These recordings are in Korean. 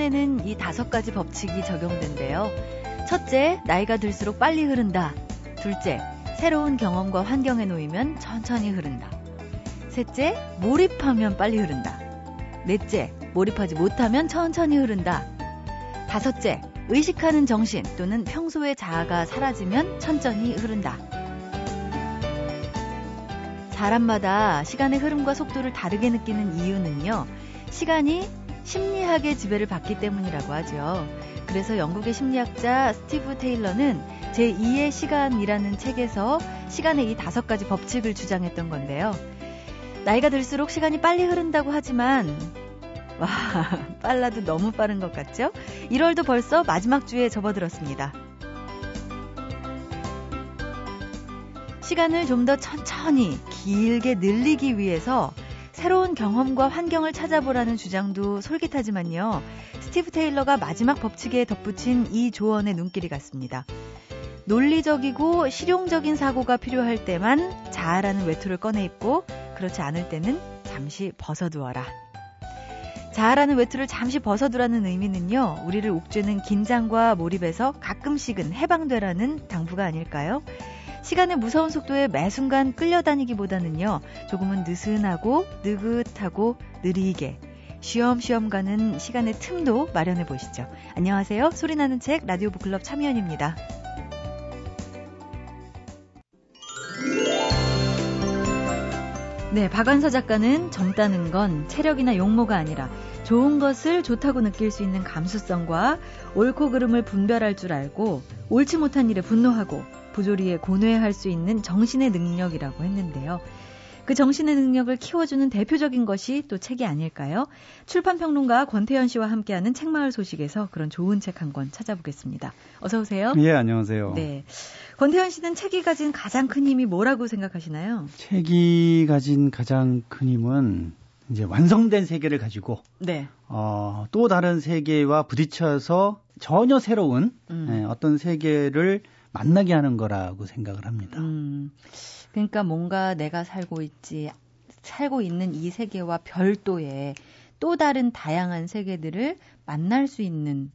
시간에는 이 다섯 가지 법칙이 적용된대요. 첫째, 나이가 들수록 빨리 흐른다. 둘째, 새로운 경험과 환경에 놓이면 천천히 흐른다. 셋째, 몰입하면 빨리 흐른다. 넷째, 몰입하지 못하면 천천히 흐른다. 다섯째, 의식하는 정신 또는 평소의 자아가 사라지면 천천히 흐른다. 사람마다 시간의 흐름과 속도를 다르게 느끼는 이유는요, 시간이 심리학의 지배를 받기 때문이라고 하죠. 그래서 영국의 심리학자 스티브 테일러는 제2의 시간이라는 책에서 시간의 이 다섯 가지 법칙을 주장했던 건데요. 나이가 들수록 시간이 빨리 흐른다고 하지만 와, 빨라도 너무 빠른 것 같죠? 1월도 벌써 마지막 주에 접어들었습니다. 시간을 좀 더 천천히 길게 늘리기 위해서 새로운 경험과 환경을 찾아보라는 주장도 솔깃하지만요. 스티브 테일러가 마지막 법칙에 덧붙인 이 조언의 눈길이 같습니다. 논리적이고 실용적인 사고가 필요할 때만 자아라는 외투를 꺼내 입고 그렇지 않을 때는 잠시 벗어두어라. 자아라는 외투를 잠시 벗어두라는 의미는요, 우리를 옥죄는 긴장과 몰입에서 가끔씩은 해방되라는 당부가 아닐까요? 시간의 무서운 속도에 매 순간 끌려다니기보다는요, 조금은 느슨하고 느긋하고 느리게 쉬엄쉬엄 가는 시간의 틈도 마련해 보시죠. 안녕하세요. 소리나는 책 라디오 북클럽 참여연입니다. 네, 박완서 작가는 젊다는 건 체력이나 용모가 아니라 좋은 것을 좋다고 느낄 수 있는 감수성과 옳고 그름을 분별할 줄 알고 옳지 못한 일에 분노하고 부조리에 고뇌할 수 있는 정신의 능력이라고 했는데요. 그 정신의 능력을 키워주는 대표적인 것이 또 책이 아닐까요? 출판평론가 권태현 씨와 함께하는 책마을 소식에서 그런 좋은 책 한 권 찾아보겠습니다. 어서 오세요. 예, 안녕하세요. 네. 권태현 씨는 책이 가진 가장 큰 힘이 뭐라고 생각하시나요? 책이 가진 가장 큰 힘은 이제 완성된 세계를 가지고 네. 어, 또 다른 세계와 부딪혀서 전혀 새로운 음. 예, 어떤 세계를 만나게 하는 거라고 생각을 합니다. 음. 그러니까 뭔가 내가 살고 있지, 살고 있는 이 세계와 별도의 또 다른 다양한 세계들을 만날 수 있는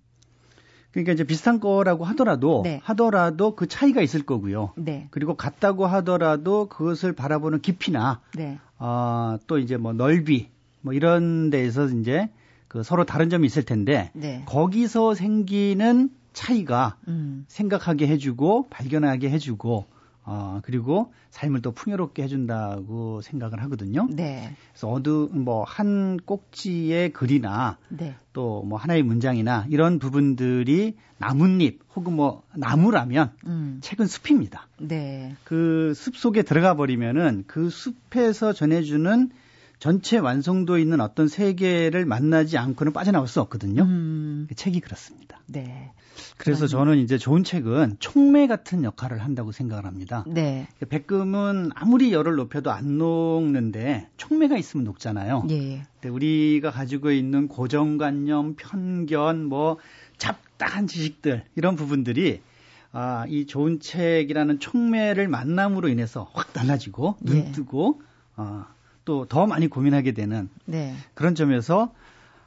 그러니까 이제 비슷한 거라고 하더라도 네. 하더라도 그 차이가 있을 거고요. 네. 그리고 같다고 하더라도 그것을 바라보는 깊이나 네. 어, 또 이제 뭐 넓이 뭐 이런 데에서 이제 그 서로 다른 점이 있을 텐데 네. 거기서 생기는 차이가 음. 생각하게 해주고 발견하게 해주고 어, 그리고 삶을 또 풍요롭게 해준다고 생각을 하거든요. 네. 그래서 어두, 뭐, 한 꼭지의 글이나 네. 또뭐 하나의 문장이나 이런 부분들이 나뭇잎 혹은 뭐 나무라면 음. 책은 숲입니다. 네. 그 숲 속에 들어가 버리면은 그 숲에서 전해주는 전체 완성도 있는 어떤 세계를 만나지 않고는 빠져나올 수 없거든요. 음. 그 책이 그렇습니다. 네. 그래서 저는 이제 좋은 책은 촉매 같은 역할을 한다고 생각을 합니다. 네. 백금은 아무리 열을 높여도 안 녹는데 촉매가 있으면 녹잖아요. 예. 근데 우리가 가지고 있는 고정관념, 편견, 뭐 잡다한 지식들 이런 부분들이 아, 이 좋은 책이라는 촉매를 만남으로 인해서 확 달라지고 예. 눈 뜨고 아, 또 더 많이 고민하게 되는 네. 그런 점에서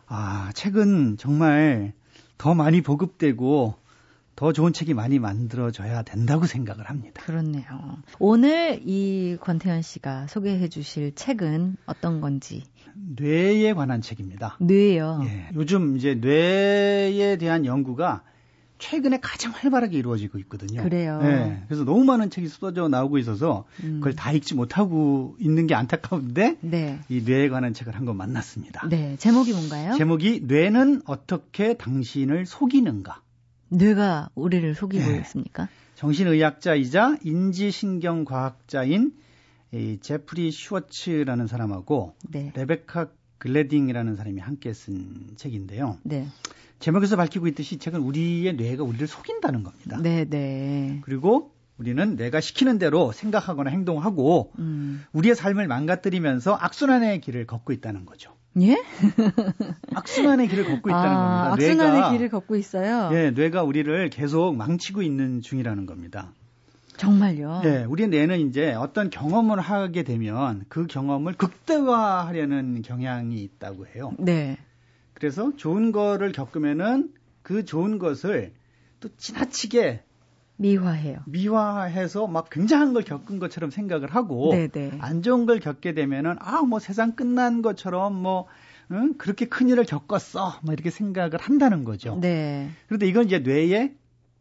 아, 책은 정말 더 많이 보급되고 더 좋은 책이 많이 만들어져야 된다고 생각을 합니다. 그렇네요. 오늘 이 권태현 씨가 소개해 주실 책은 어떤 건지. 뇌에 관한 책입니다. 뇌요? 예. 요즘 이제 뇌에 대한 연구가 최근에 가장 활발하게 이루어지고 있거든요. 그래요. 네. 그래서 너무 많은 책이 쏟아져 나오고 있어서 음. 그걸 다 읽지 못하고 있는 게 안타까운데 네. 이 뇌에 관한 책을 한 권 만났습니다. 네. 제목이 뭔가요? 제목이 뇌는 어떻게 당신을 속이는가? 뇌가 우리를 속이고 네. 있습니까? 정신의학자이자 인지신경과학자인 이 제프리 슈워츠라는 사람하고 네. 레베카 글래딩이라는 사람이 함께 쓴 책인데요. 네. 제목에서 밝히고 있듯이 책은 우리의 뇌가 우리를 속인다는 겁니다. 네, 네. 그리고 우리는 내가 시키는 대로 생각하거나 행동하고 음. 우리의 삶을 망가뜨리면서 악순환의 길을 걷고 있다는 거죠. 예? 악순환의 길을 걷고 있다는 아, 겁니다. 악순환의 뇌가, 길을 걷고 있어요. 예, 뇌가 우리를 계속 망치고 있는 중이라는 겁니다. 정말요? 예, 우리 뇌는 이제 어떤 경험을 하게 되면 그 경험을 극대화하려는 경향이 있다고 해요. 네. 그래서 좋은 거를 겪으면은 그 좋은 것을 또 지나치게 미화해요. 미화해서 막 굉장한 걸 겪은 것처럼 생각을 하고 네네. 안 좋은 걸 겪게 되면은 아 뭐 세상 끝난 것처럼 뭐 응? 그렇게 큰 일을 겪었어 뭐 이렇게 생각을 한다는 거죠. 네. 그런데 이건 이제 뇌의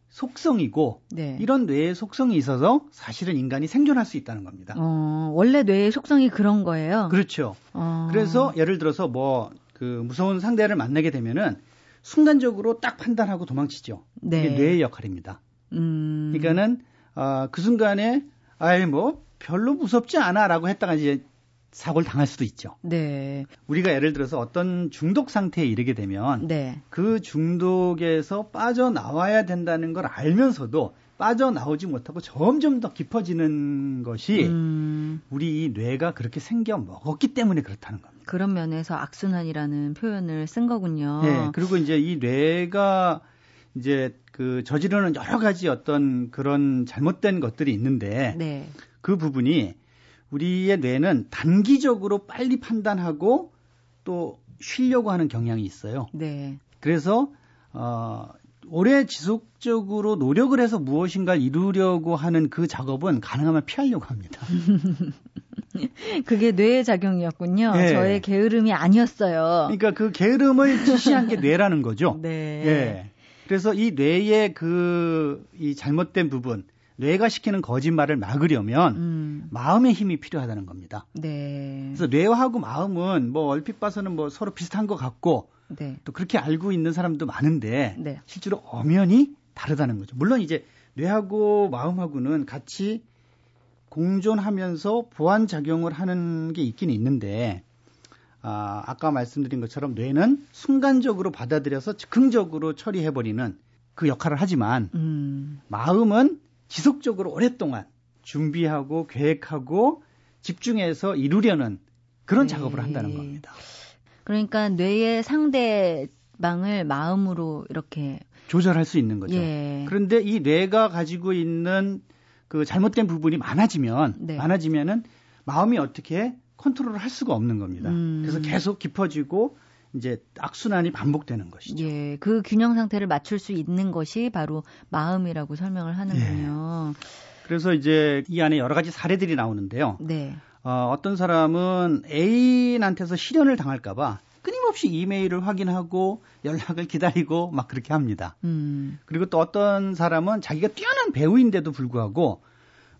속성이고 네. 이런 뇌의 속성이 있어서 사실은 인간이 생존할 수 있다는 겁니다. 어, 원래 뇌의 속성이 그런 거예요. 그렇죠. 어. 그래서 예를 들어서 뭐 그 무서운 상대를 만나게 되면은 순간적으로 딱 판단하고 도망치죠. 네. 이게 뇌의 역할입니다. 음. 그러니까는 어, 그 순간에 아예 뭐 별로 무섭지 않아라고 했다가 이제 사고를 당할 수도 있죠. 네. 우리가 예를 들어서 어떤 중독 상태에 이르게 되면 네. 그 중독에서 빠져나와야 된다는 걸 알면서도 빠져나오지 못하고 점점 더 깊어지는 것이 음. 우리 뇌가 그렇게 생겨 먹었기 때문에 그렇다는 겁니다. 그런 면에서 악순환이라는 표현을 쓴 거군요. 네. 그리고 이제 이 뇌가 이제 그 저지르는 여러 가지 어떤 그런 잘못된 것들이 있는데 네. 그 부분이 우리의 뇌는 단기적으로 빨리 판단하고 또 쉬려고 하는 경향이 있어요. 네. 그래서 어 오래 지속적으로 노력을 해서 무엇인가를 이루려고 하는 그 작업은 가능하면 피하려고 합니다. 그게 뇌의 작용이었군요. 네. 저의 게으름이 아니었어요. 그러니까 그 게으름을 지시한 게 뇌라는 거죠. 네. 네. 그래서 이 뇌의 그 이 잘못된 부분, 뇌가 시키는 거짓말을 막으려면 음. 마음의 힘이 필요하다는 겁니다. 네. 그래서 뇌하고 마음은 뭐 얼핏 봐서는 뭐 서로 비슷한 것 같고 네. 또 그렇게 알고 있는 사람도 많은데 네. 실제로 엄연히 다르다는 거죠. 물론 이제 뇌하고 마음하고는 같이 공존하면서 보완 작용을 하는 게 있긴 있는데 아, 아까 말씀드린 것처럼 뇌는 순간적으로 받아들여서 즉흥적으로 처리해 버리는 그 역할을 하지만 음. 마음은 지속적으로 오랫동안 준비하고 계획하고 집중해서 이루려는 그런 네. 작업을 한다는 겁니다. 그러니까 뇌의 상대방을 마음으로 이렇게 조절할 수 있는 거죠. 예. 그런데 이 뇌가 가지고 있는 그 잘못된 부분이 많아지면 네. 많아지면은 마음이 어떻게 컨트롤을 할 수가 없는 겁니다. 음. 그래서 계속 깊어지고 이제 악순환이 반복되는 것이죠. 예, 그 균형 상태를 맞출 수 있는 것이 바로 마음이라고 설명을 하는군요. 예. 그래서 이제 이 안에 여러 가지 사례들이 나오는데요. 네. 어, 어떤 사람은 애인한테서 실현을 당할까봐 끊임없이 이메일을 확인하고 연락을 기다리고 막 그렇게 합니다. 음. 그리고 또 어떤 사람은 자기가 뛰어난 배우인데도 불구하고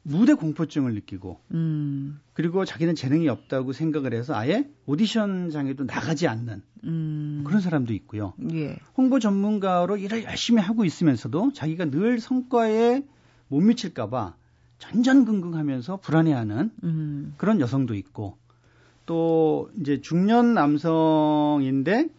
무대 공포증을 느끼고 음. 그리고 자기는 재능이 없다고 생각을 해서 아예 오디션장에도 나가지 않는 음. 그런 사람도 있고요. 예. 홍보 전문가로 일을 열심히 하고 있으면서도 자기가 늘 성과에 못 미칠까봐 전전긍긍하면서 불안해하는 음. 그런 여성도 있고 또 이제 중년 남성인데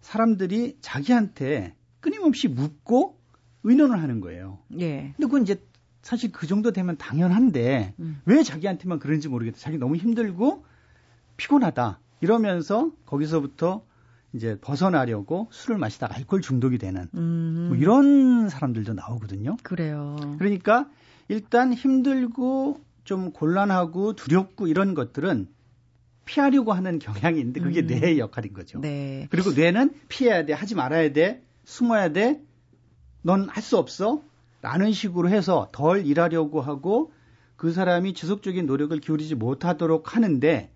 사람들이 자기한테 끊임없이 묻고 의논을 하는 거예요. 예. 근데 그건 이제 사실 그 정도 되면 당연한데 음. 왜 자기한테만 그런지 모르겠다. 자기 너무 힘들고 피곤하다. 이러면서 거기서부터 이제 벗어나려고 술을 마시다가 알코올 중독이 되는 음. 뭐 이런 사람들도 나오거든요. 그래요. 그러니까 일단 힘들고 좀 곤란하고 두렵고 이런 것들은 피하려고 하는 경향이 있는데 그게 음. 뇌의 역할인 거죠. 네. 그리고 뇌는 피해야 돼, 하지 말아야 돼, 숨어야 돼, 넌 할 수 없어, 라는 식으로 해서 덜 일하려고 하고 그 사람이 지속적인 노력을 기울이지 못하도록 하는데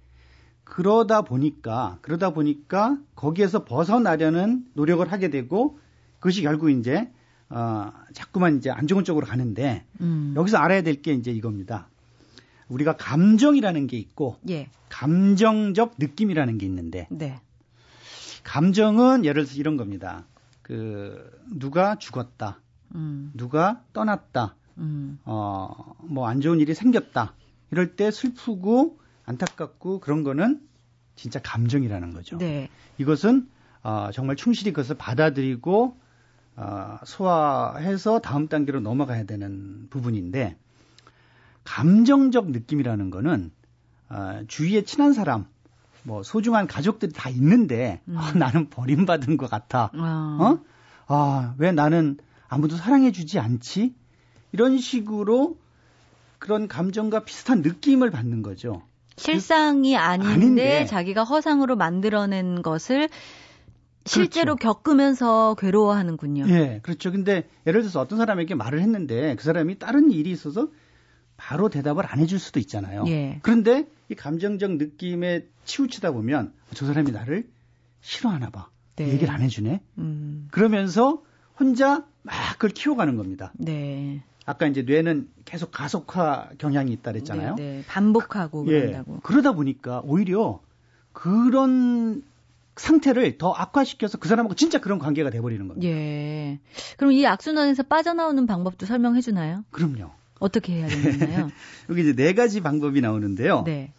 그러다 보니까 그러다 보니까 거기에서 벗어나려는 노력을 하게 되고 그것이 결국 이제 어 자꾸만 이제 안 좋은 쪽으로 가는데 음. 여기서 알아야 될 게 이제 이겁니다. 우리가 감정이라는 게 있고 예. 감정적 느낌이라는 게 있는데 네. 감정은 예를 들어서 이런 겁니다. 그 누가 죽었다. 음. 누가 떠났다. 음. 어, 뭐 안 좋은 일이 생겼다. 이럴 때 슬프고 안타깝고 그런 거는 진짜 감정이라는 거죠. 네. 이것은 어, 정말 충실히 그것을 받아들이고 어, 소화해서 다음 단계로 넘어가야 되는 부분인데 감정적 느낌이라는 거는 어, 주위에 친한 사람, 뭐 소중한 가족들이 다 있는데 음. 어, 나는 버림받은 것 같아. 아. 어? 아, 왜 나는 아무도 사랑해주지 않지? 이런 식으로 그런 감정과 비슷한 느낌을 받는 거죠. 실상이 아닌데, 아닌데, 자기가 허상으로 만들어낸 것을 실제로 그렇죠. 겪으면서 괴로워하는군요. 예, 그렇죠. 근데 예를 들어서 어떤 사람에게 말을 했는데 그 사람이 다른 일이 있어서 바로 대답을 안 해줄 수도 있잖아요. 예. 그런데 이 감정적 느낌에 치우치다 보면 저 사람이 나를 싫어하나 봐. 네. 얘기를 안 해주네. 음. 그러면서 혼자 막 그걸 키워가는 겁니다. 네. 아까 이제 뇌는 계속 가속화 경향이 있다 그랬잖아요. 네, 네. 반복하고 예. 그런다고. 그러다 보니까 오히려 그런 상태를 더 악화시켜서 그 사람하고 진짜 그런 관계가 돼버리는 겁니다. 예. 그럼 이 악순환에서 빠져나오는 방법도 설명해 주나요? 그럼요. 어떻게 해야 되나요? 여기 이제 네 가지 방법이 나오는데요. 네.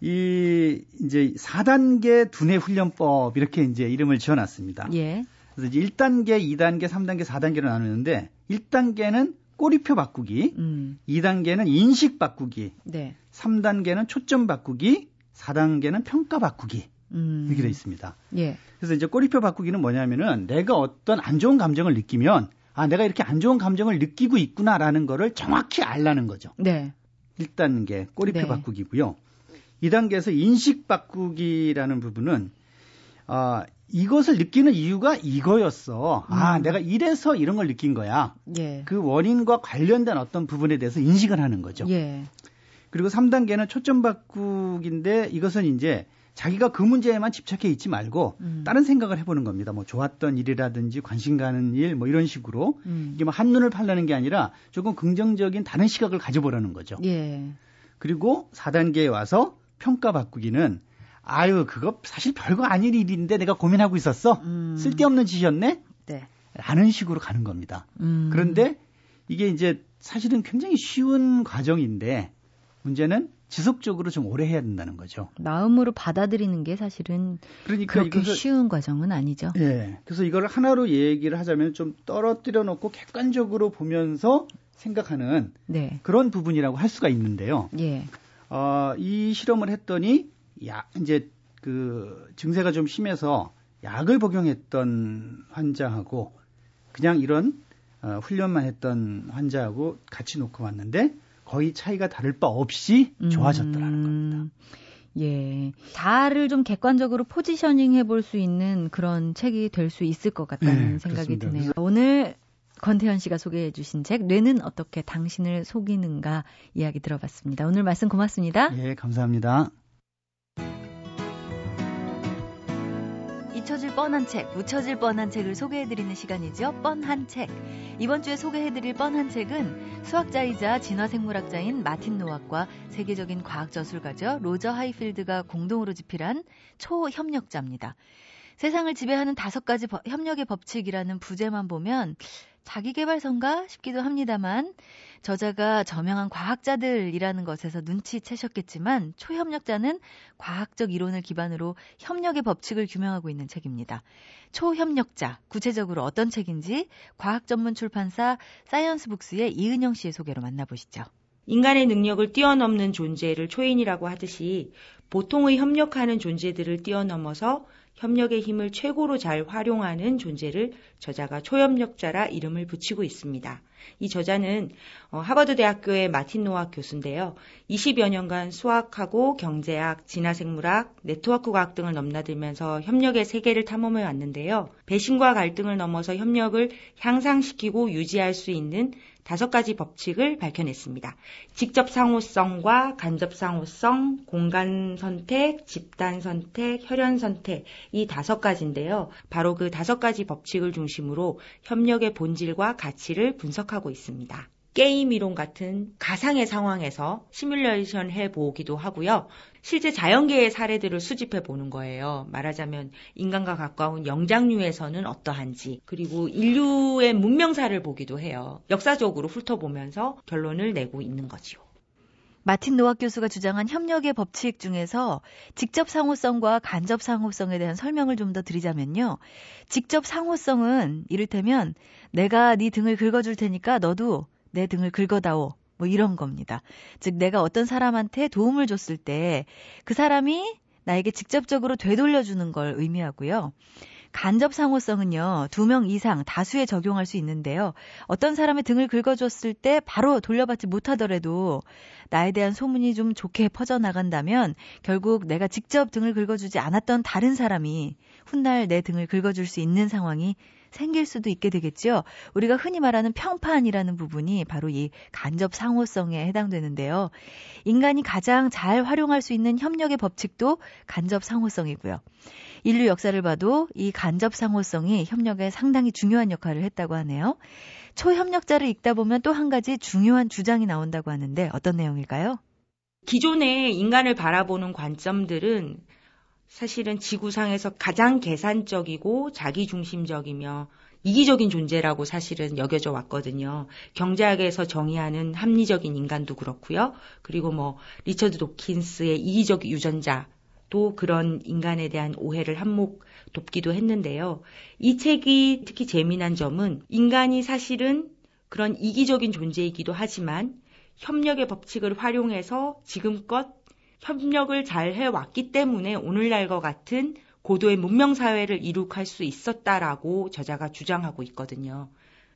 이 이제 4단계 두뇌 훈련법 이렇게 이제 이름을 지어 놨습니다. 예. 그래서 이제 1단계, 2단계, 3단계, 4단계로 나누는데 1단계는 꼬리표 바꾸기, 음. 2단계는 인식 바꾸기, 네. 3단계는 초점 바꾸기, 4단계는 평가 바꾸기. 음. 이렇게 돼 있습니다. 예. 그래서 이제 꼬리표 바꾸기는 뭐냐면은 내가 어떤 안 좋은 감정을 느끼면 아, 내가 이렇게 안 좋은 감정을 느끼고 있구나라는 거를 정확히 알라는 거죠. 네. 1단계 꼬리표 네. 바꾸기고요. 2단계에서 인식 바꾸기라는 부분은 아, 이것을 느끼는 이유가 이거였어. 아, 음. 아, 내가 이래서 이런 걸 느낀 거야. 예. 그 원인과 관련된 어떤 부분에 대해서 인식을 하는 거죠. 예. 그리고 3단계는 초점 바꾸기인데 이것은 이제 자기가 그 문제에만 집착해 있지 말고 음. 다른 생각을 해보는 겁니다. 뭐 좋았던 일이라든지 관심 가는 일 뭐 이런 식으로 음. 이게 뭐 한눈을 팔라는 게 아니라 조금 긍정적인 다른 시각을 가져보라는 거죠. 예. 그리고 4단계에 와서 평가 바꾸기는 아유 그거 사실 별거 아닌 일인데 내가 고민하고 있었어. 음. 쓸데없는 짓이었네. 네. 라는 식으로 가는 겁니다. 음. 그런데 이게 이제 사실은 굉장히 쉬운 과정인데 문제는 지속적으로 좀 오래 해야 된다는 거죠. 마음으로 받아들이는 게 사실은 그러니까 그렇게 이것을, 쉬운 과정은 아니죠. 예. 그래서 이걸 하나로 얘기를 하자면 좀 떨어뜨려 놓고 객관적으로 보면서 생각하는 네. 그런 부분이라고 할 수가 있는데요. 예. 어, 이 실험을 했더니 야 이제 그 증세가 좀 심해서 약을 복용했던 환자하고 그냥 이런 어, 훈련만 했던 환자하고 같이 놓고 왔는데 거의 차이가 다를 바 없이 좋아졌더라는 음, 겁니다. 예. 자아를 좀 객관적으로 포지셔닝 해볼 수 있는 그런 책이 될 수 있을 것 같다는 네, 생각이 그렇습니다. 드네요. 오늘 권태현 씨가 소개해 주신 책, 뇌는 어떻게 당신을 속이는가 이야기 들어봤습니다. 오늘 말씀 고맙습니다. 예, 감사합니다. 잊혀질 뻔한 책, 묻혀질 뻔한 책을 소개해드리는 시간이죠. 뻔한 책. 이번 주에 소개해드릴 뻔한 책은 수학자이자 진화생물학자인 마틴 노악과 세계적인 과학 저술가죠. 로저 하이필드가 공동으로 집필한 초협력자입니다. 세상을 지배하는 다섯 가지 협력의 법칙이라는 부제만 보면 자기개발서인가 싶기도 합니다만 저자가 저명한 과학자들이라는 것에서 눈치채셨겠지만 초협력자는 과학적 이론을 기반으로 협력의 법칙을 규명하고 있는 책입니다. 초협력자, 구체적으로 어떤 책인지 과학 전문 출판사 사이언스북스의 이은영 씨의 소개로 만나보시죠. 인간의 능력을 뛰어넘는 존재를 초인이라고 하듯이 보통의 협력하는 존재들을 뛰어넘어서 협력의 힘을 최고로 잘 활용하는 존재를 저자가 초협력자라 이름을 붙이고 있습니다. 이 저자는 어, 하버드 대학교의 마틴 노악 교수인데요. 20여 년간 수학하고 경제학, 진화생물학, 네트워크 과학 등을 넘나들면서 협력의 세계를 탐험해 왔는데요. 배신과 갈등을 넘어서 협력을 향상시키고 유지할 수 있는 다섯 가지 법칙을 밝혀냈습니다. 직접 상호성과 간접 상호성, 공간 선택, 집단 선택, 혈연 선택 이 다섯 가지인데요. 바로 그 다섯 가지 법칙을 중심으로 협력의 본질과 가치를 분석하고 있습니다. 게임 이론 같은 가상의 상황에서 시뮬레이션 해보기도 하고요. 실제 자연계의 사례들을 수집해 보는 거예요. 말하자면 인간과 가까운 영장류에서는 어떠한지, 그리고 인류의 문명사를 보기도 해요. 역사적으로 훑어보면서 결론을 내고 있는 거지요. 마틴 노악 교수가 주장한 협력의 법칙 중에서 직접 상호성과 간접 상호성에 대한 설명을 좀 더 드리자면요. 직접 상호성은 이를테면 내가 네 등을 긁어줄 테니까 너도 내 등을 긁어다오. 뭐 이런 겁니다. 즉, 내가 어떤 사람한테 도움을 줬을 때 그 사람이 나에게 직접적으로 되돌려주는 걸 의미하고요. 간접 상호성은요, 두 명 이상 다수에 적용할 수 있는데요. 어떤 사람의 등을 긁어줬을 때 바로 돌려받지 못하더라도 나에 대한 소문이 좀 좋게 퍼져나간다면 결국 내가 직접 등을 긁어주지 않았던 다른 사람이 훗날 내 등을 긁어줄 수 있는 상황이 생길 수도 있게 되겠죠. 우리가 흔히 말하는 평판이라는 부분이 바로 이 간접 상호성에 해당되는데요. 인간이 가장 잘 활용할 수 있는 협력의 법칙도 간접 상호성이고요. 인류 역사를 봐도 이 간접 상호성이 협력에 상당히 중요한 역할을 했다고 하네요. 초협력자를 읽다 보면 또 한 가지 중요한 주장이 나온다고 하는데 어떤 내용일까요? 기존의 인간을 바라보는 관점들은 사실은 지구상에서 가장 계산적이고 자기중심적이며 이기적인 존재라고 사실은 여겨져 왔거든요. 경제학에서 정의하는 합리적인 인간도 그렇고요. 그리고 뭐 리처드 도킨스의 이기적 유전자도 그런 인간에 대한 오해를 한몫 돕기도 했는데요. 이 책이 특히 재미난 점은 인간이 사실은 그런 이기적인 존재이기도 하지만 협력의 법칙을 활용해서 지금껏 협력을 잘 해왔기 때문에 오늘날과 같은 고도의 문명 사회를 이룩할 수 있었다라고 저자가 주장하고 있거든요.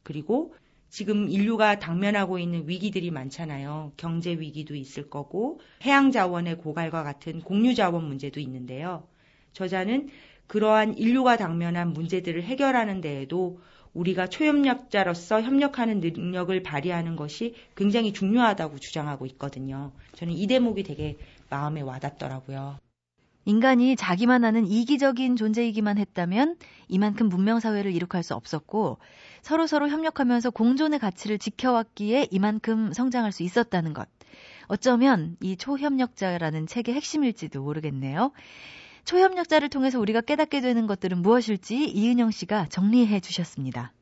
그리고 지금 인류가 당면하고 있는 위기들이 많잖아요. 경제 위기도 있을 거고 해양 자원의 고갈과 같은 공유 자원 문제도 있는데요. 저자는 그러한 인류가 당면한 문제들을 해결하는 데에도 우리가 초협력자로서 협력하는 능력을 발휘하는 것이 굉장히 중요하다고 주장하고 있거든요. 저는 이 대목이 되게 마음에 와닿더라고요. 인간이 자기만 아는 이기적인 존재이기만 했다면 이만큼 문명사회를 이룩할 수 없었고 서로서로 협력하면서 공존의 가치를 지켜왔기에 이만큼 성장할 수 있었다는 것. 어쩌면 이 초협력자라는 책의 핵심일지도 모르겠네요. 초협력자를 통해서 우리가 깨닫게 되는 것들은 무엇일지 이은영 씨가 정리해 주셨습니다.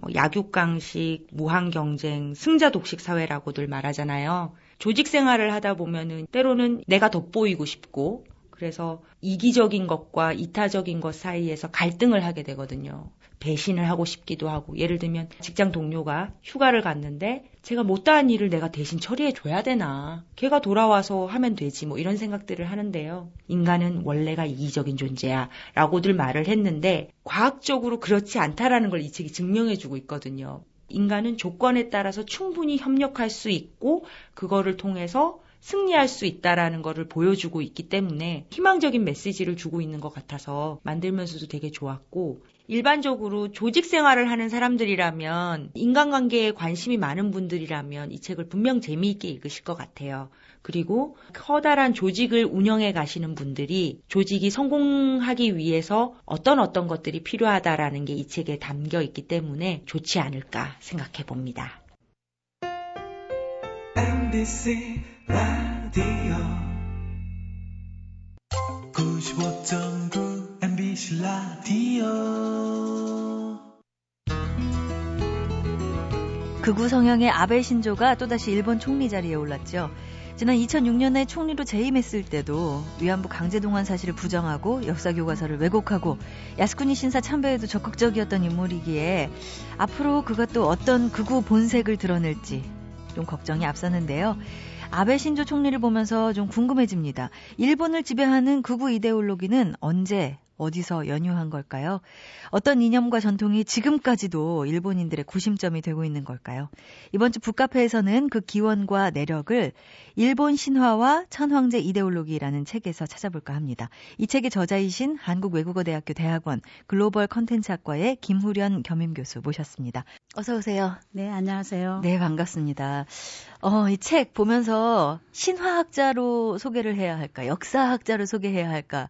뭐 약육강식, 무한경쟁, 승자 독식 사회라고들 말하잖아요. 조직 생활을 하다 보면은 때로는 내가 돋보이고 싶고 그래서 이기적인 것과 이타적인 것 사이에서 갈등을 하게 되거든요. 배신을 하고 싶기도 하고. 예를 들면 직장 동료가 휴가를 갔는데 제가 못다한 일을 내가 대신 처리해 줘야 되나? 걔가 돌아와서 하면 되지 뭐 이런 생각들을 하는데요. 인간은 원래가 이기적인 존재야 라고들 말을 했는데 과학적으로 그렇지 않다라는 걸 이 책이 증명해 주고 있거든요 인간은 조건에 따라서 충분히 협력할 수 있고 그거를 통해서 승리할 수 있다라는 것을 보여주고 있기 때문에 희망적인 메시지를 주고 있는 것 같아서 만들면서도 되게 좋았고 일반적으로 조직 생활을 하는 사람들이라면 인간관계에 관심이 많은 분들이라면 이 책을 분명 재미있게 읽으실 것 같아요. 그리고 커다란 조직을 운영해 가시는 분들이 조직이 성공하기 위해서 어떤 어떤 것들이 필요하다라는 게 이 책에 담겨 있기 때문에 좋지 않을까 생각해 봅니다. MBC 라디오 95.9 MBC 라디오 극우 성향의 아베 신조가 또다시 일본 총리 자리에 올랐죠. 지난 2006년에 총리로 재임했을 때도 위안부 강제동원 사실을 부정하고 역사 교과서를 왜곡하고 야스쿠니 신사 참배에도 적극적이었던 인물이기에 앞으로 그가 또 어떤 극우 본색을 드러낼지 좀 걱정이 앞섰는데요. 아베 신조 총리를 보면서 좀 궁금해집니다. 일본을 지배하는 극우 이데올로기는 언제 어디서 연유한 걸까요? 어떤 이념과 전통이 지금까지도 일본인들의 구심점이 되고 있는 걸까요? 이번 주 북카페에서는 그 기원과 내력을 일본 신화와 천황제 이데올로기라는 책에서 찾아볼까 합니다. 이 책의 저자이신 한국외국어대학교 대학원 글로벌 컨텐츠학과의 김후련 겸임 교수 모셨습니다. 어서 오세요. 네, 안녕하세요. 네, 반갑습니다. 어, 이 책 보면서 신화학자로 소개를 해야 할까, 역사학자로 소개해야 할까,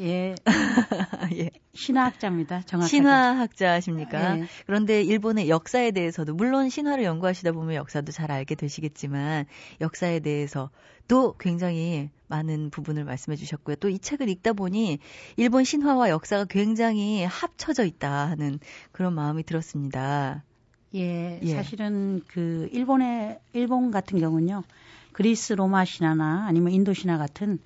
예. 예. 신화학자입니다. 정확하게. 신화학자십니까? 예. 그런데 일본의 역사에 대해서도 물론 신화를 연구하시다 보면 역사도 잘 알게 되시겠지만 역사에 대해서 또 굉장히 많은 부분을 말씀해 주셨고요. 또 이 책을 읽다 보니 일본 신화와 역사가 굉장히 합쳐져 있다 하는 그런 마음이 들었습니다. 예, 예. 사실은 그 일본의 일본 같은 경우는요. 그리스 로마 신화나 아니면 인도 신화 같은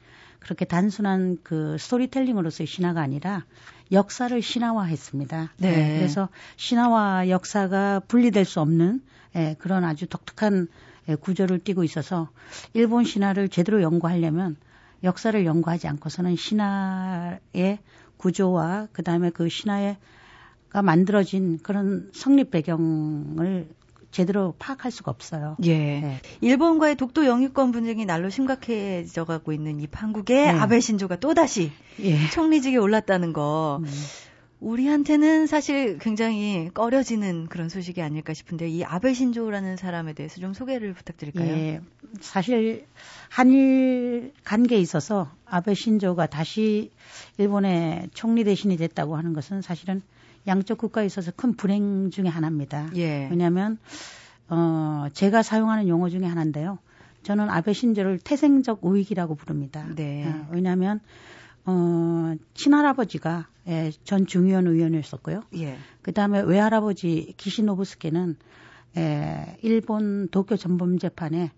그렇게 단순한 그 스토리텔링으로서의 신화가 아니라 역사를 신화화했습니다. 네. 네. 그래서 신화와 역사가 분리될 수 없는 예, 그런 아주 독특한 예, 구조를 띠고 있어서 일본 신화를 제대로 연구하려면 역사를 연구하지 않고서는 신화의 구조와 그다음에 그 신화가 만들어진 그런 성립 배경을 제대로 파악할 수가 없어요. 예. 네. 일본과의 독도 영유권 분쟁이 날로 심각해져 가고 있는 이 판국에 네. 아베 신조가 또다시 예. 총리직에 올랐다는 거. 음. 우리한테는 사실 굉장히 꺼려지는 그런 소식이 아닐까 싶은데 이 아베 신조라는 사람에 대해서 좀 소개를 부탁드릴까요? 예, 사실 한일 관계에 있어서 아베 신조가 다시 일본의 총리 대신이 됐다고 하는 것은 사실은 양쪽 국가에 있어서 큰 불행 중의 하나입니다. 예. 왜냐하면 어 제가 사용하는 용어 중에 하나인데요. 저는 아베 신조를 태생적 우익이라고 부릅니다. 네. 어, 왜냐하면 어, 친할아버지가 예, 전 중의원 의원이었었고요. 예. 그 다음에 외할아버지 기시노부스케는 예, 일본 도쿄 전범 재판에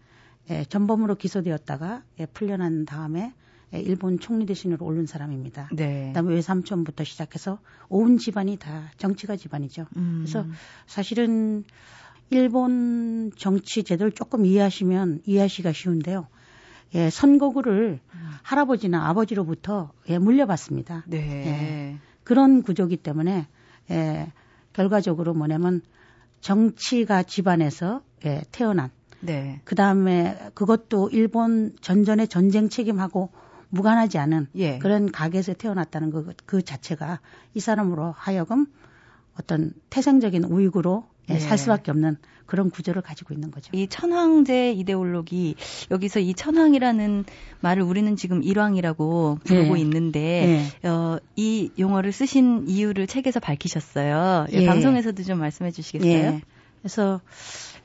예, 전범으로 기소되었다가 예, 풀려난 다음에 예, 일본 총리 대신으로 오른 사람입니다. 네. 그다음에 외삼촌부터 시작해서 온 집안이 다 정치가 집안이죠. 음. 그래서 사실은 일본 정치 제도를 조금 이해하시면 이해하시기가 쉬운데요. 예, 선거구를 음. 할아버지나 아버지로부터 예, 물려받습니다. 네. 예, 그런 구조기 때문에 예, 결과적으로 뭐냐면 정치가 집안에서 예, 태어난 네. 그 다음에 그것도 일본 전전의 전쟁 책임하고 무관하지 않은 예. 그런 가게에서 태어났다는 그, 그 자체가 이 사람으로 하여금 어떤 태생적인 우익으로 예, 살 수밖에 없는 그런 구조를 가지고 있는 거죠. 이 천황제 이데올로기 여기서 이 천황이라는 말을 우리는 지금 일왕이라고 부르고 네. 있는데 네. 어, 이 용어를 쓰신 이유를 책에서 밝히셨어요. 예. 방송에서도 좀 말씀해 주시겠어요? 예. 그래서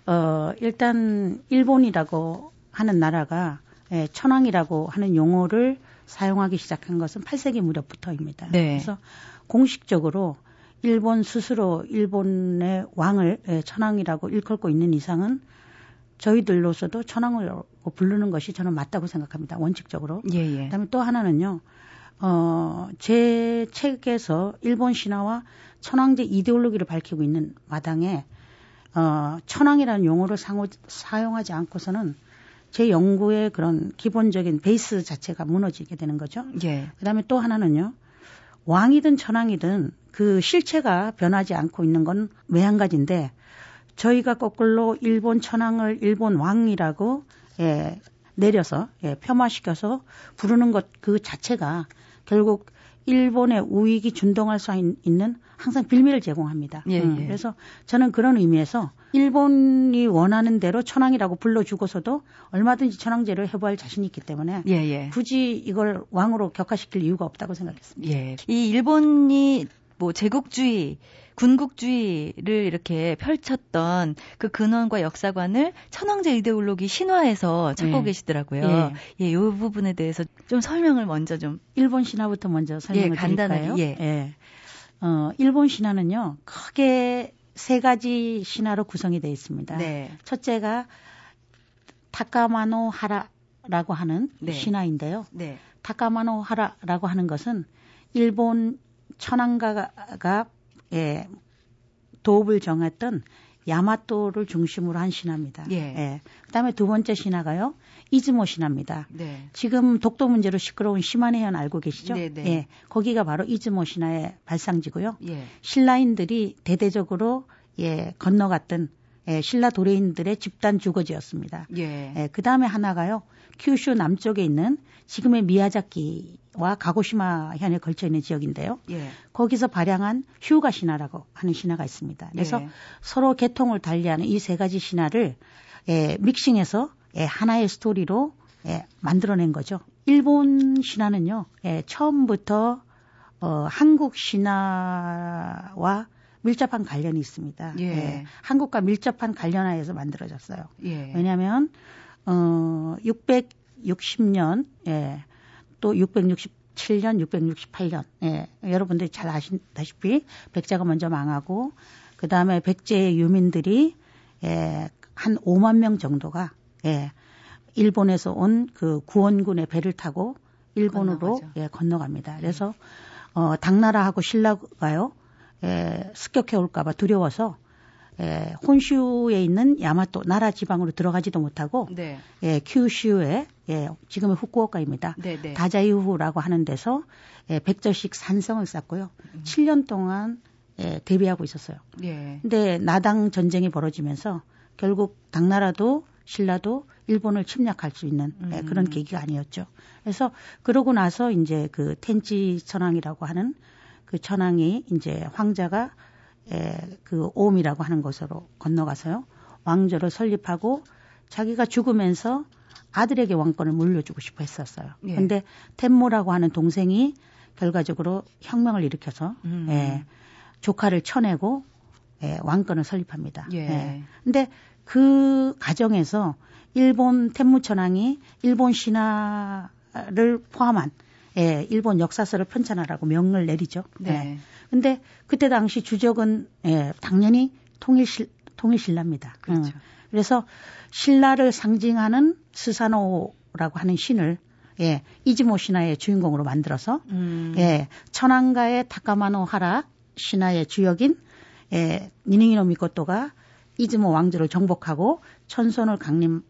어, 일단 일본이라고 하는 나라가 예, 천황이라고 하는 용어를 사용하기 시작한 것은 8세기 무렵부터입니다. 네. 그래서 공식적으로 일본 스스로 일본의 왕을 예, 천황이라고 일컬고 있는 이상은 저희들로서도 천황을 부르는 것이 저는 맞다고 생각합니다. 원칙적으로. 예, 예. 그다음에 또 하나는요. 어, 제 책에서 일본 신화와 천황제 이데올로기를 밝히고 있는 마당에 어, 천황이라는 용어를 상호, 사용하지 않고서는 제 연구의 그런 기본적인 베이스 자체가 무너지게 되는 거죠. 예. 그다음에 또 하나는요. 왕이든 천황이든 그 실체가 변하지 않고 있는 건왜한 가지인데 저희가 거꾸로 일본 천황을 일본 왕이라고 예, 내려서 예, 폄하시켜서 부르는 것 그 자체가 결국 일본의 우익이 준동할 수 있는 항상 빌미를 제공합니다. 예, 음, 예. 그래서 저는 그런 의미에서 일본이 원하는 대로 천황이라고 불러주고서도 얼마든지 천황제를 해부할 자신이 있기 때문에 예, 예. 굳이 이걸 왕으로 격화시킬 이유가 없다고 생각했습니다. 예. 이 일본이 뭐 제국주의, 군국주의를 이렇게 펼쳤던 그 근원과 역사관을 천황제 이데올로기 신화에서 찾고 예. 계시더라고요. 예. 예, 요 부분에 대해서 좀 설명을 먼저 좀 일본 신화부터 먼저 설명을 예, 간단하게 드릴까요? 예. 예. 어, 일본 신화는요. 크게 세 가지 신화로 구성이 되어 있습니다. 네. 첫째가 타카마노 하라라고 하는 네. 신화인데요. 네. 타카마노 하라라고 하는 것은 일본 천황가가 예, 도읍을 정했던 야마토를 중심으로 한 신화입니다. 예. 예. 그다음에 두 번째 신화가요. 이즈모 신화입니다. 네. 지금 독도 문제로 시끄러운 시마네현 알고 계시죠? 네, 네. 예. 거기가 바로 이즈모 신화의 발상지고요. 예. 신라인들이 대대적으로 예, 건너갔던 예, 신라 도레인들의 집단 주거지였습니다. 예. 예, 그 다음에 하나가요. 큐슈 남쪽에 있는 지금의 미야자키와 가고시마 현에 걸쳐 있는 지역인데요. 예. 거기서 발양한 휴가 신화라고 하는 신화가 있습니다. 그래서 예. 서로 개통을 달리하는 이 세 가지 신화를 예, 믹싱해서 예, 하나의 스토리로 예, 만들어낸 거죠. 일본 신화는요, 예, 처음부터 어, 한국 신화와 밀접한 관련이 있습니다. 예. 예. 한국과 밀접한 관련하에서 만들어졌어요. 예. 왜냐하면 어 660년 예. 또 667년, 668년 예. 여러분들이 잘 아시다시피 백제가 먼저 망하고 그 다음에 백제의 유민들이 예, 한 5만 명 정도가 예, 일본에서 온 그 구원군의 배를 타고 일본으로 건너가죠. 예, 건너갑니다. 그래서 어, 당나라하고 신라가요 에, 습격해 올까봐 두려워서 에, 혼슈에 있는 야마토 나라 지방으로 들어가지도 못하고 네. 예, 큐슈에 예, 지금의 후쿠오카입니다. 네, 네. 다자이후라고 하는 데서 예, 백절씩 산성을 쌓고요. 음. 7년 동안 예, 대비하고 있었어요. 예. 근데 나당 전쟁이 벌어지면서 결국 당나라도 신라도 일본을 침략할 수 있는 예, 음. 그런 계기가 아니었죠. 그래서 그러고 나서 이제 그 텐치 천황이라고 하는 그 천황이 이제 황자가 에, 그 오음이라고 하는 곳으로 건너가서요. 왕조를 설립하고 자기가 죽으면서 아들에게 왕권을 물려주고 싶어 했었어요. 예. 근데 템모라고 하는 동생이 결과적으로 혁명을 일으켜서 음. 예, 조카를 쳐내고 예, 왕권을 설립합니다. 예. 예. 근데 그 과정에서 일본 템무천왕이 일본 신화를 포함한 예, 일본 역사서를 편찬하라고 명을 내리죠. 네. 예. 근데 그때 당시 주적은 예, 당연히 통일실 통일신라입니다. 그렇죠. 음. 그래서 신라를 상징하는 스사노라고 하는 신을 예, 이즈모 신화의 주인공으로 만들어서 음. 예, 천황가의 타카마노 하라 신화의 주역인 예, 니닝이노 미코토가 이즈모 왕조를 정복하고 천손을 강림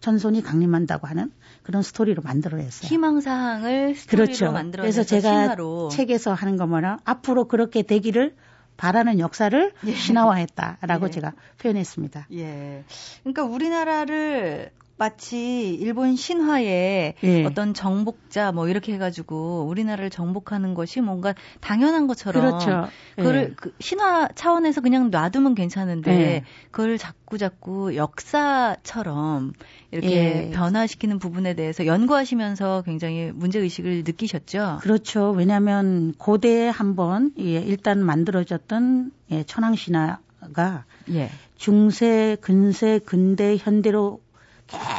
천손이 강림한다고 하는 그런 스토리로 만들어냈어요. 희망사항을 스토리로 그렇죠. 만들어내서 그래서 제가 신화로. 책에서 하는 거 뭐냐 앞으로 그렇게 되기를 바라는 역사를 예. 신화화했다라고 예. 제가 표현했습니다. 예. 그러니까 우리나라를 마치 일본 신화에 예. 어떤 정복자 뭐 이렇게 해가지고 우리나라를 정복하는 것이 뭔가 당연한 것처럼 그렇죠. 그거를 예. 그 신화 차원에서 그냥 놔두면 괜찮은데 예. 그걸 자꾸 자꾸 역사처럼 이렇게 예. 변화시키는 부분에 대해서 연구하시면서 굉장히 문제 의식을 느끼셨죠. 그렇죠. 왜냐하면 고대에 한번 예, 일단 만들어졌던 예, 천황 신화가 예. 중세, 근세, 근대, 현대로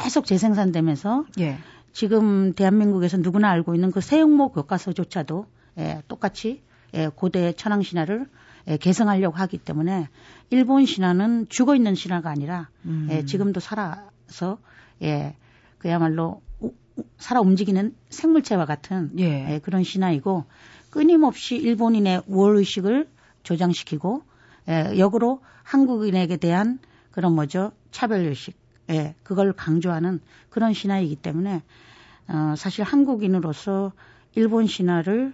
계속 재생산되면서 예. 지금 대한민국에서 누구나 알고 있는 그 세용목 교과서조차도 예, 똑같이 예, 고대 천황 신화를 예, 개성하려고 하기 때문에 일본 신화는 죽어 있는 신화가 아니라 음. 예, 지금도 살아서 예, 그야말로 우, 살아 움직이는 생물체와 같은 예. 예, 그런 신화이고 끊임없이 일본인의 우월 의식을 조장시키고 예, 역으로 한국인에게 대한 그런 뭐죠 차별 의식 예, 그걸 강조하는 그런 신화이기 때문에 어, 사실 한국인으로서 일본 신화를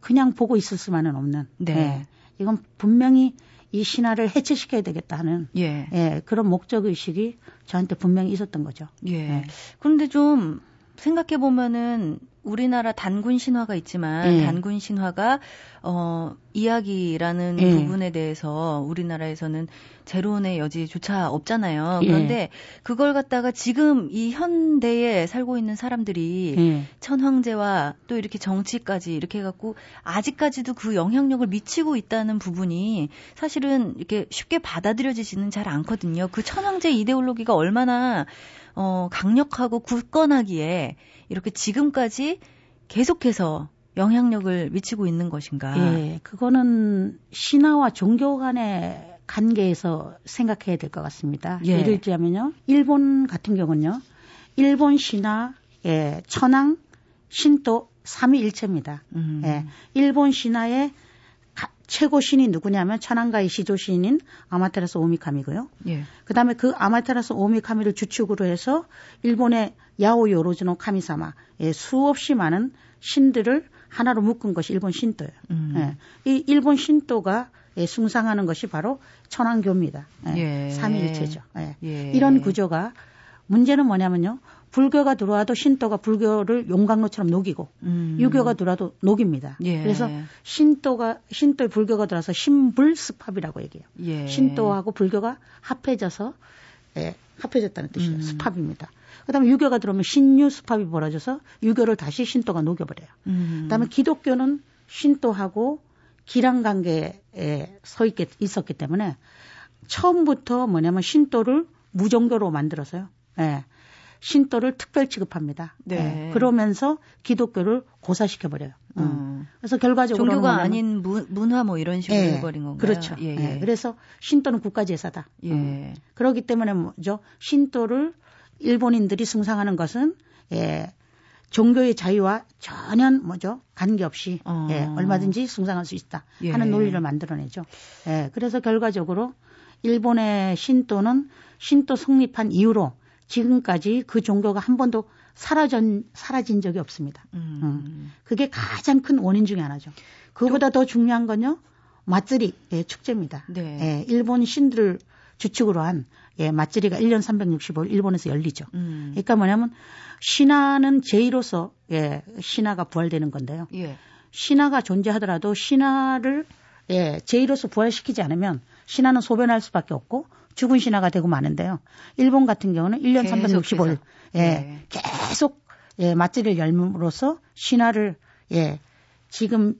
그냥 보고 있을 수만은 없는. 네. 예, 이건 분명히 이 신화를 해체시켜야 되겠다 하는 예. 예, 그런 목적 의식이 저한테 분명히 있었던 거죠. 예. 예. 그런데 좀 생각해 보면은 우리나라 단군 신화가 있지만 예. 단군 신화가 어 이야기라는 예. 부분에 대해서 우리나라에서는 제로의 여지조차 없잖아요. 예. 그런데 그걸 갖다가 지금 이 현대에 살고 있는 사람들이 예. 천황제와 또 이렇게 정치까지 이렇게 해갖고 아직까지도 그 영향력을 미치고 있다는 부분이 사실은 이렇게 쉽게 받아들여지지는 잘 않거든요. 그 천황제 이데올로기가 얼마나 어, 강력하고 굳건하기에 이렇게 지금까지 계속해서 영향력을 미치고 있는 것인가? 예, 그거는 신화와 종교 간의 관계에서 생각해야 될 것 같습니다. 예. 를 들자면요, 일본 같은 경우는요, 일본 신화, 예, 천황, 신도 삼위일체입니다. 음. 예, 일본 신화의 최고 신이 누구냐면 천황가의 시조 신인 아마테라스 오미카미고요. 예. 그다음에 그 아마테라스 오미카미를 주축으로 해서 일본의 야오 요로즈노 카미사마 예, 수없이 많은 신들을 하나로 묶은 것이 일본 신도예요. 음. 예. 이 일본 신도가 예, 숭상하는 것이 바로 천황교입니다. 예. 예. 삼위일체죠. 예. 예. 이런 구조가 문제는 뭐냐면요. 불교가 들어와도 신도가 불교를 용광로처럼 녹이고 음. 유교가 들어와도 녹입니다. 예. 그래서 신도가 신도의 불교가 들어와서 신불스팝이라고 얘기해요. 예. 신도하고 불교가 합해져서 예, 합해졌다는 뜻이에요. 음. 스팝입니다. 그다음에 유교가 들어오면 신유 스팝이 벌어져서 유교를 다시 신도가 녹여버려요. 음. 그다음에 기독교는 신도하고 기랑 관계에 서 있게 있었기 때문에 처음부터 뭐냐면 신도를 무종교로 만들어서요. 예. 신도를 특별 취급합니다. 네. 예. 그러면서 기독교를 고사시켜 버려요. 음. 음. 그래서 결과적으로 종교가 아닌 문, 문화 뭐 이런 식으로 예. 해버린 건가요? 그렇죠. 예, 예. 예. 그래서 신도는 국가 제사다. 예. 음. 그렇기 때문에 뭐죠? 신도를 일본인들이 숭상하는 것은 예. 종교의 자유와 전혀 뭐죠 관계없이 어. 예, 얼마든지 숭상할 수 있다 하는 예. 논리를 만들어내죠. 예, 그래서 결과적으로 일본의 신도는 신도 성립한 이후로 지금까지 그 종교가 한 번도 사라진, 사라진 적이 없습니다. 음. 음. 그게 가장 큰 원인 중에 하나죠. 그보다 더 중요한 건요, 맛들이 예, 축제입니다. 네. 예, 일본 신들 주축으로 한 예, 맞지리가 1년 365일 일본에서 열리죠. 음. 그러니까 뭐냐면 신화는 제의로서 예, 신화가 부활되는 건데요. 예. 신화가 존재하더라도 신화를 예, 제의로서 부활시키지 않으면 신화는 소변할 수밖에 없고 죽은 신화가 되고 마는데요. 일본 같은 경우는 1년 365일 예, 네. 계속 예, 맞지를 열므로써 신화를 예, 지금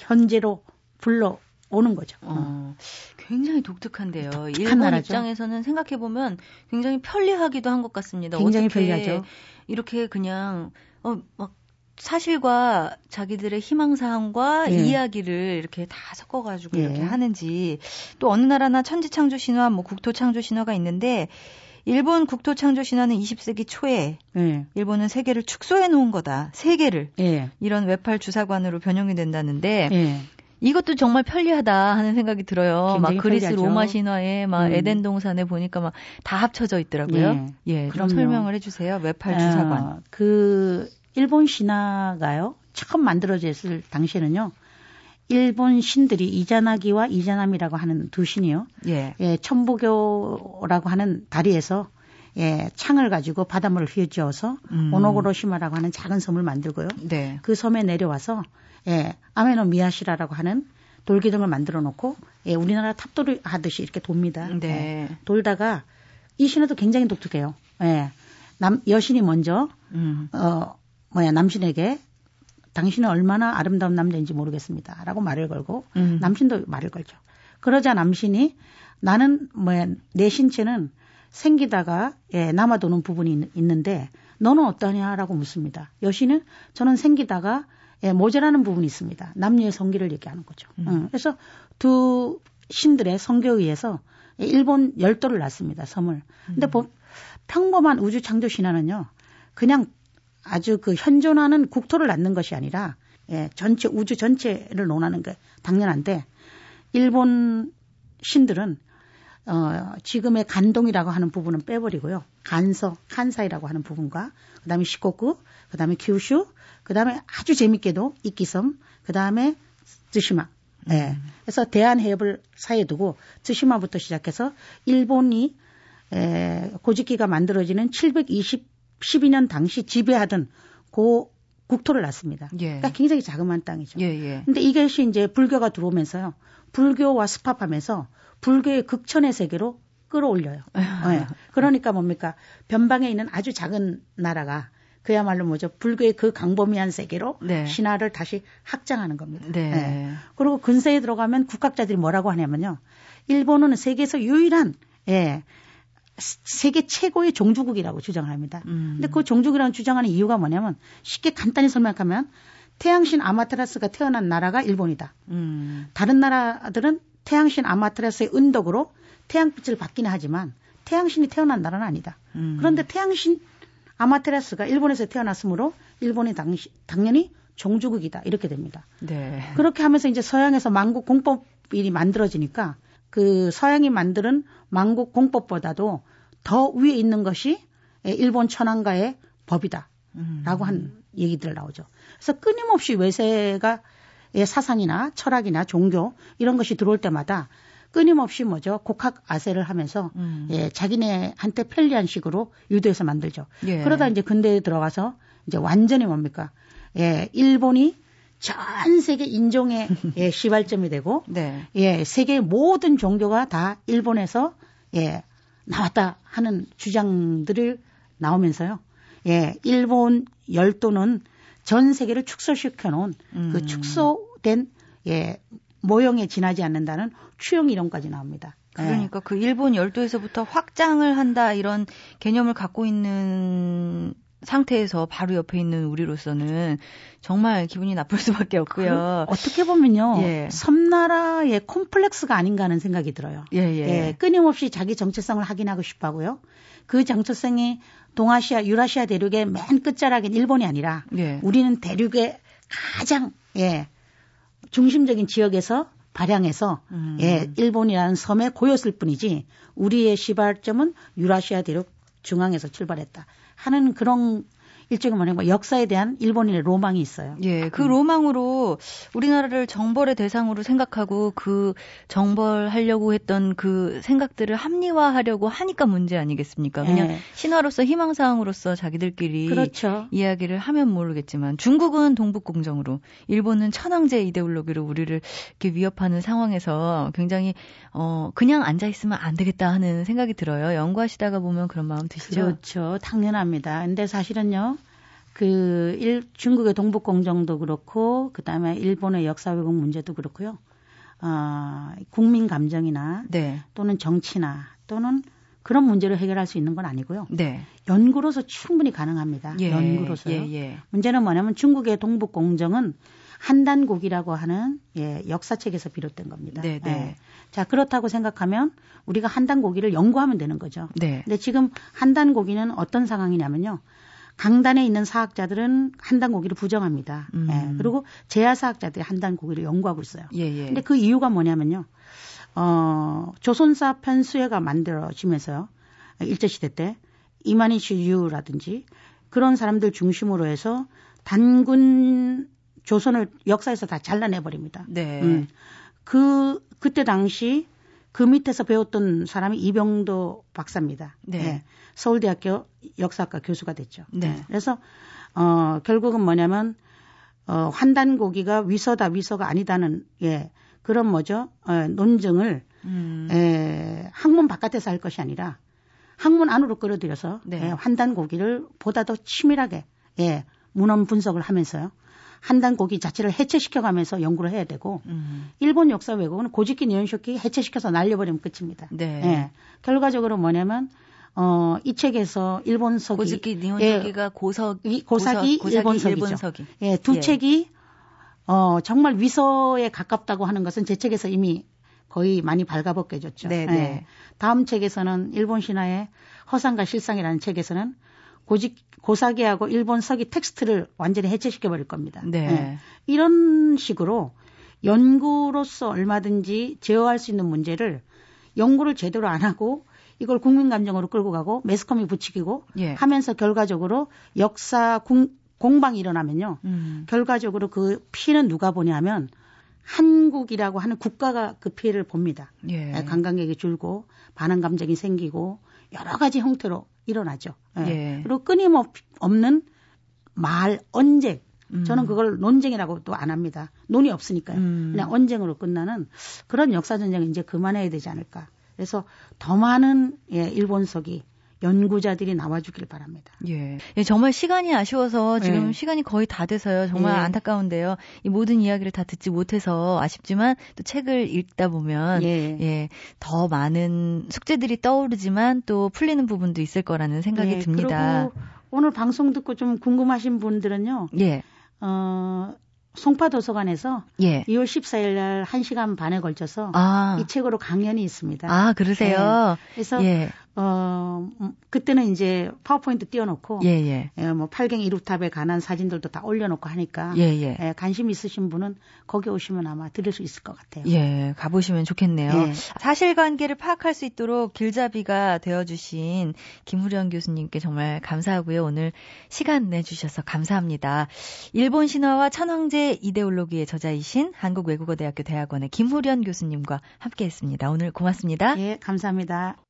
현재로 불러 오는 거죠. 어, 굉장히 독특한데요. 일본 나라죠. 입장에서는 생각해 보면 굉장히 편리하기도 한 것 같습니다. 굉장히 편리하죠. 이렇게 그냥 어막 사실과 자기들의 희망사항과 예. 이야기를 이렇게 다 섞어가지고 예. 이렇게 하는지 또 어느 나라나 천지창조 신화, 뭐 국토창조 신화가 있는데 일본 국토창조 신화는 20세기 초에 예. 일본은 세계를 축소해 놓은 거다. 세계를 예. 이런 외팔 주사관으로 변형이 된다는데 예. 이것도 정말 편리하다 하는 생각이 들어요. 막 그리스 편리하죠. 로마 신화에 막 음. 에덴 동산에 보니까 막 다 합쳐져 있더라고요. 예, 예 그럼 설명을 해주세요. 외팔 주사관. 아, 그 일본 신화가요. 처음 만들어졌을 당시에는요. 일본 신들이 이자나기와 이자남이라고 하는 두 신이요. 예. 예, 천부교라고 하는 다리에서 예, 창을 가지고 바닷물을 휘어지어서 음. 오노고로시마라고 하는 작은 섬을 만들고요. 네. 그 섬에 내려와서 예, 아메노 미야시라라고 하는 돌기둥을 만들어 놓고 예, 우리나라 탑돌을 하듯이 이렇게 돕니다. 네. 예, 돌다가 이 신화도 굉장히 독특해요. 예. 남 여신이 먼저 음. 어 뭐야 남신에게 당신은 얼마나 아름다운 남자인지 모르겠습니다. 라고 말을 걸고 음. 남신도 말을 걸죠. 그러자 남신이 나는 뭐야 내 신체는 생기다가 예, 남아도는 부분이 있는데 너는 어떠냐라고 묻습니다. 여신은 저는 생기다가 예, 모자라는 부분이 있습니다. 남녀의 성기를 얘기하는 거죠. 음. 응. 그래서 두 신들의 성교에 의해서 일본 열도를 낳습니다. 섬을. 근데 음. 평범한 우주 창조 신화는요. 그냥 아주 그 현존하는 국토를 낳는 것이 아니라 예, 전체 우주 전체를 논하는 게 당연한데 일본 신들은 어, 지금의 간동이라고 하는 부분은 빼버리고요. 간서, 칸사이라고 하는 부분과 그다음에 시코쿠, 그다음에 규슈, 그다음에 아주 재밌게도 이끼섬, 그다음에 쯔시마. 예. 음. 그래서 대한해협을 사이에 두고 쯔시마부터 시작해서 일본이 에, 고지기가 만들어지는 720 12년 당시 지배하던 고 국토를 놨습니다. 예. 그러니까 굉장히 자그마한 땅이죠. 예, 예. 근데 이것이 이제 불교가 들어오면서요. 불교와 스팝하면서 불교의 극천의 세계로 끌어올려요. 네. 그러니까 뭡니까? 변방에 있는 아주 작은 나라가 그야말로 뭐죠? 불교의 그 강범위한 세계로 네. 신화를 다시 확장하는 겁니다. 네. 네. 그리고 근세에 들어가면 국학자들이 뭐라고 하냐면요. 일본은 세계에서 유일한 예, 세계 최고의 종주국이라고 주장을 합니다. 음. 근데 그 종주국이라는 주장하는 이유가 뭐냐면 쉽게 간단히 설명하면 태양신 아마테라스가 태어난 나라가 일본이다. 음. 다른 나라들은 태양신 아마테라스의 은덕으로 태양빛을 받기는 하지만 태양신이 태어난 나라는 아니다. 음. 그런데 태양신 아마테라스가 일본에서 태어났으므로 일본이 당시, 당연히 종주국이다. 이렇게 됩니다. 네. 그렇게 하면서 이제 서양에서 만국 공법이 만들어지니까 그 서양이 만드는 만국 공법보다도 더 위에 있는 것이 일본 천황가의 법이다. 라고 한 음. 얘기들 나오죠. 그래서 끊임없이 외세가 사상이나 철학이나 종교 이런 것이 들어올 때마다 끊임없이 뭐죠 곡학 아세를 하면서 음. 예, 자기네한테 편리한 식으로 유도해서 만들죠. 예. 그러다 이제 근대에 들어가서 이제 완전히 뭡니까? 예, 일본이 전 세계 인종의 예, 시발점이 되고 네. 예, 세계 모든 종교가 다 일본에서 예, 나왔다 하는 주장들을 나오면서요. 예, 일본 열도는 전 세계를 축소시켜 놓은 그 음. 그 축소된 예, 모형에 지나지 않는다는 추형 이론까지 나옵니다. 그러니까 예. 그 일본 열도에서부터 확장을 한다 이런 개념을 갖고 있는 상태에서 바로 옆에 있는 우리로서는 정말 기분이 나쁠 수밖에 없고요. 어떻게 보면요. 예. 섬나라의 콤플렉스가 아닌가 하는 생각이 들어요. 예, 예. 예, 끊임없이 자기 정체성을 확인하고 싶어 하고요. 그 정체성이 동아시아, 유라시아 대륙의 맨 끝자락인 일본이 아니라 예. 우리는 대륙의 가장 예, 중심적인 지역에서 발양해서 음. 예, 일본이라는 섬에 고였을 뿐이지 우리의 시발점은 유라시아 대륙 중앙에서 출발했다. 하는 그런 일종의 뭐냐 면 역사에 대한 일본인의 로망이 있어요. 예, 그 음. 로망으로 우리나라를 정벌의 대상으로 생각하고 그 정벌하려고 했던 그 생각들을 합리화하려고 하니까 문제 아니겠습니까? 그냥 예. 신화로서 희망사항으로서 자기들끼리 그렇죠. 이야기를 하면 모르겠지만 중국은 동북공정으로 일본은 천황제 이데올로기로 우리를 이렇게 위협하는 상황에서 굉장히 어 그냥 앉아 있으면 안 되겠다 하는 생각이 들어요. 연구하시다가 보면 그런 마음 드시죠? 그렇죠. 당연합니다. 근데 사실은요. 그 일, 중국의 동북 공정도 그렇고 그다음에 일본의 역사 왜곡 문제도 그렇고요. 어, 국민 감정이나 네. 또는 정치나 또는 그런 문제를 해결할 수 있는 건 아니고요. 네. 연구로서 충분히 가능합니다. 예, 연구로서요. 예, 예. 문제는 뭐냐면 중국의 동북 공정은 한단곡이라고 하는 예, 역사책에서 비롯된 겁니다. 네, 네. 예. 자 그렇다고 생각하면 우리가 한단고기를 연구하면 되는 거죠. 네. 근데 지금 한단고기는 어떤 상황이냐면요. 강단에 있는 사학자들은 한단 고기를 부정합니다. 음. 예. 그리고 제야 사학자들이 한단 고기를 연구하고 있어요. 예, 예. 근데 그 이유가 뭐냐면요. 어, 조선사 편수회가 만들어지면서요. 일제시대 때 이만희 슈유라든지 그런 사람들 중심으로 해서 단군 조선을 역사에서 다 잘라내버립니다. 네. 음. 그, 그때 당시 그 밑에서 배웠던 사람이 이병도 박사입니다. 네. 네. 서울대학교 역사학과 교수가 됐죠. 네. 네. 그래서 어 결국은 뭐냐면 어 환단 고기가 위서다 위서가 아니다는 예 그런 뭐죠 어, 논증을 음. 에, 학문 바깥에서 할 것이 아니라 학문 안으로 끌어들여서 네. 예, 환단 고기를 보다 더 치밀하게 예 문헌 분석을 하면서요 한단고기 자체를 해체시켜가면서 연구를 해야 되고 음. 일본 역사 왜곡은 고지키 니온쇼키 해체시켜서 날려버리면 끝입니다. 네. 예. 결과적으로 뭐냐면 어, 이 책에서 일본서기 고즈키 니온쇼키가 예, 고석 고사기, 고사기 일본서기죠. 일본서기. 예, 두 예. 책이 어, 정말 위서에 가깝다고 하는 것은 제 책에서 이미 거의 많이 발가벗겨졌죠. 네, 네. 예. 다음 책에서는 일본 신화의 허상과 실상이라는 책에서는 고직 고사기하고 일본 서기 텍스트를 완전히 해체시켜 버릴 겁니다. 네. 네. 이런 식으로 연구로서 얼마든지 제어할 수 있는 문제를 연구를 제대로 안 하고 이걸 국민 감정으로 끌고 가고 매스컴이 부추기고 예. 하면서 결과적으로 역사 공, 공방이 일어나면요. 음. 결과적으로 그 피해는 누가 보냐면 한국이라고 하는 국가가 그 피해를 봅니다. 예. 예 관광객이 줄고 반항 감정이 생기고 여러 가지 형태로 일어나죠. 예. 예. 그리고 끊임없는 말, 언쟁. 음. 저는 그걸 논쟁이라고 또 안 합니다. 논의 없으니까요. 음. 그냥 언쟁으로 끝나는 그런 역사 전쟁을 이제 그만해야 되지 않을까. 그래서 더 많은 예, 일본석이 연구자들이 나와주길 바랍니다. 예. 예 정말 시간이 아쉬워서 지금 예. 시간이 거의 다 돼서요. 정말 예. 안타까운데요. 이 모든 이야기를 다 듣지 못해서 아쉽지만 또 책을 읽다 보면 예. 예. 더 많은 숙제들이 떠오르지만 또 풀리는 부분도 있을 거라는 생각이 예, 듭니다. 그리고 오늘 방송 듣고 좀 궁금하신 분들은요. 예. 어, 송파 도서관에서 예. 2월 14일 날 1시간 반에 걸쳐서 아. 이 책으로 강연이 있습니다. 아, 그러세요? 네. 그래서 예. 어, 음, 그때는 이제 파워포인트 띄워놓고, 예, 예. 예, 뭐, 팔갱이 이루탑에 관한 사진들도 다 올려놓고 하니까, 예, 예. 예, 관심 있으신 분은 거기 오시면 아마 들을 수 있을 것 같아요. 예, 가보시면 좋겠네요. 예. 사실관계를 파악할 수 있도록 길잡이가 되어주신 김후련 교수님께 정말 감사하고요. 오늘 시간 내주셔서 감사합니다. 일본 신화와 천황제 이데올로기의 저자이신 한국외국어대학교 대학원의 김후련 교수님과 함께 했습니다. 오늘 고맙습니다. 예, 감사합니다.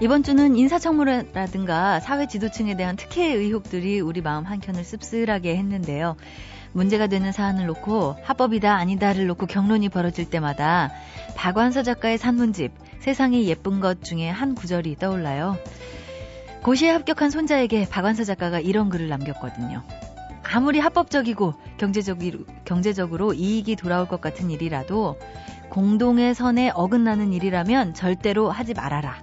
이번 주는 인사청문회라든가 사회 지도층에 대한 특혜 의혹들이 우리 마음 한켠을 씁쓸하게 했는데요. 문제가 되는 사안을 놓고 합법이다 아니다를 놓고 경론이 벌어질 때마다 박완서 작가의 산문집 세상이 예쁜 것 중에 한 구절이 떠올라요. 고시에 합격한 손자에게 박완서 작가가 이런 글을 남겼거든요. 아무리 합법적이고 경제적으로, 경제적으로 이익이 돌아올 것 같은 일이라도 공동의 선에 어긋나는 일이라면 절대로 하지 말아라.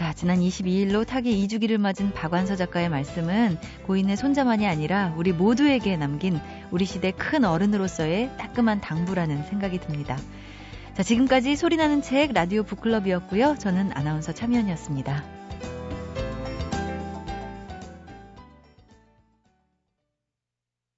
자, 지난 22일로 타기 2주기를 맞은 박완서 작가의 말씀은 고인의 손자만이 아니라 우리 모두에게 남긴 우리 시대 큰 어른으로서의 따끔한 당부라는 생각이 듭니다. 자, 지금까지 소리나는 책 라디오 북클럽이었고요. 저는 아나운서 참여연이었습니다.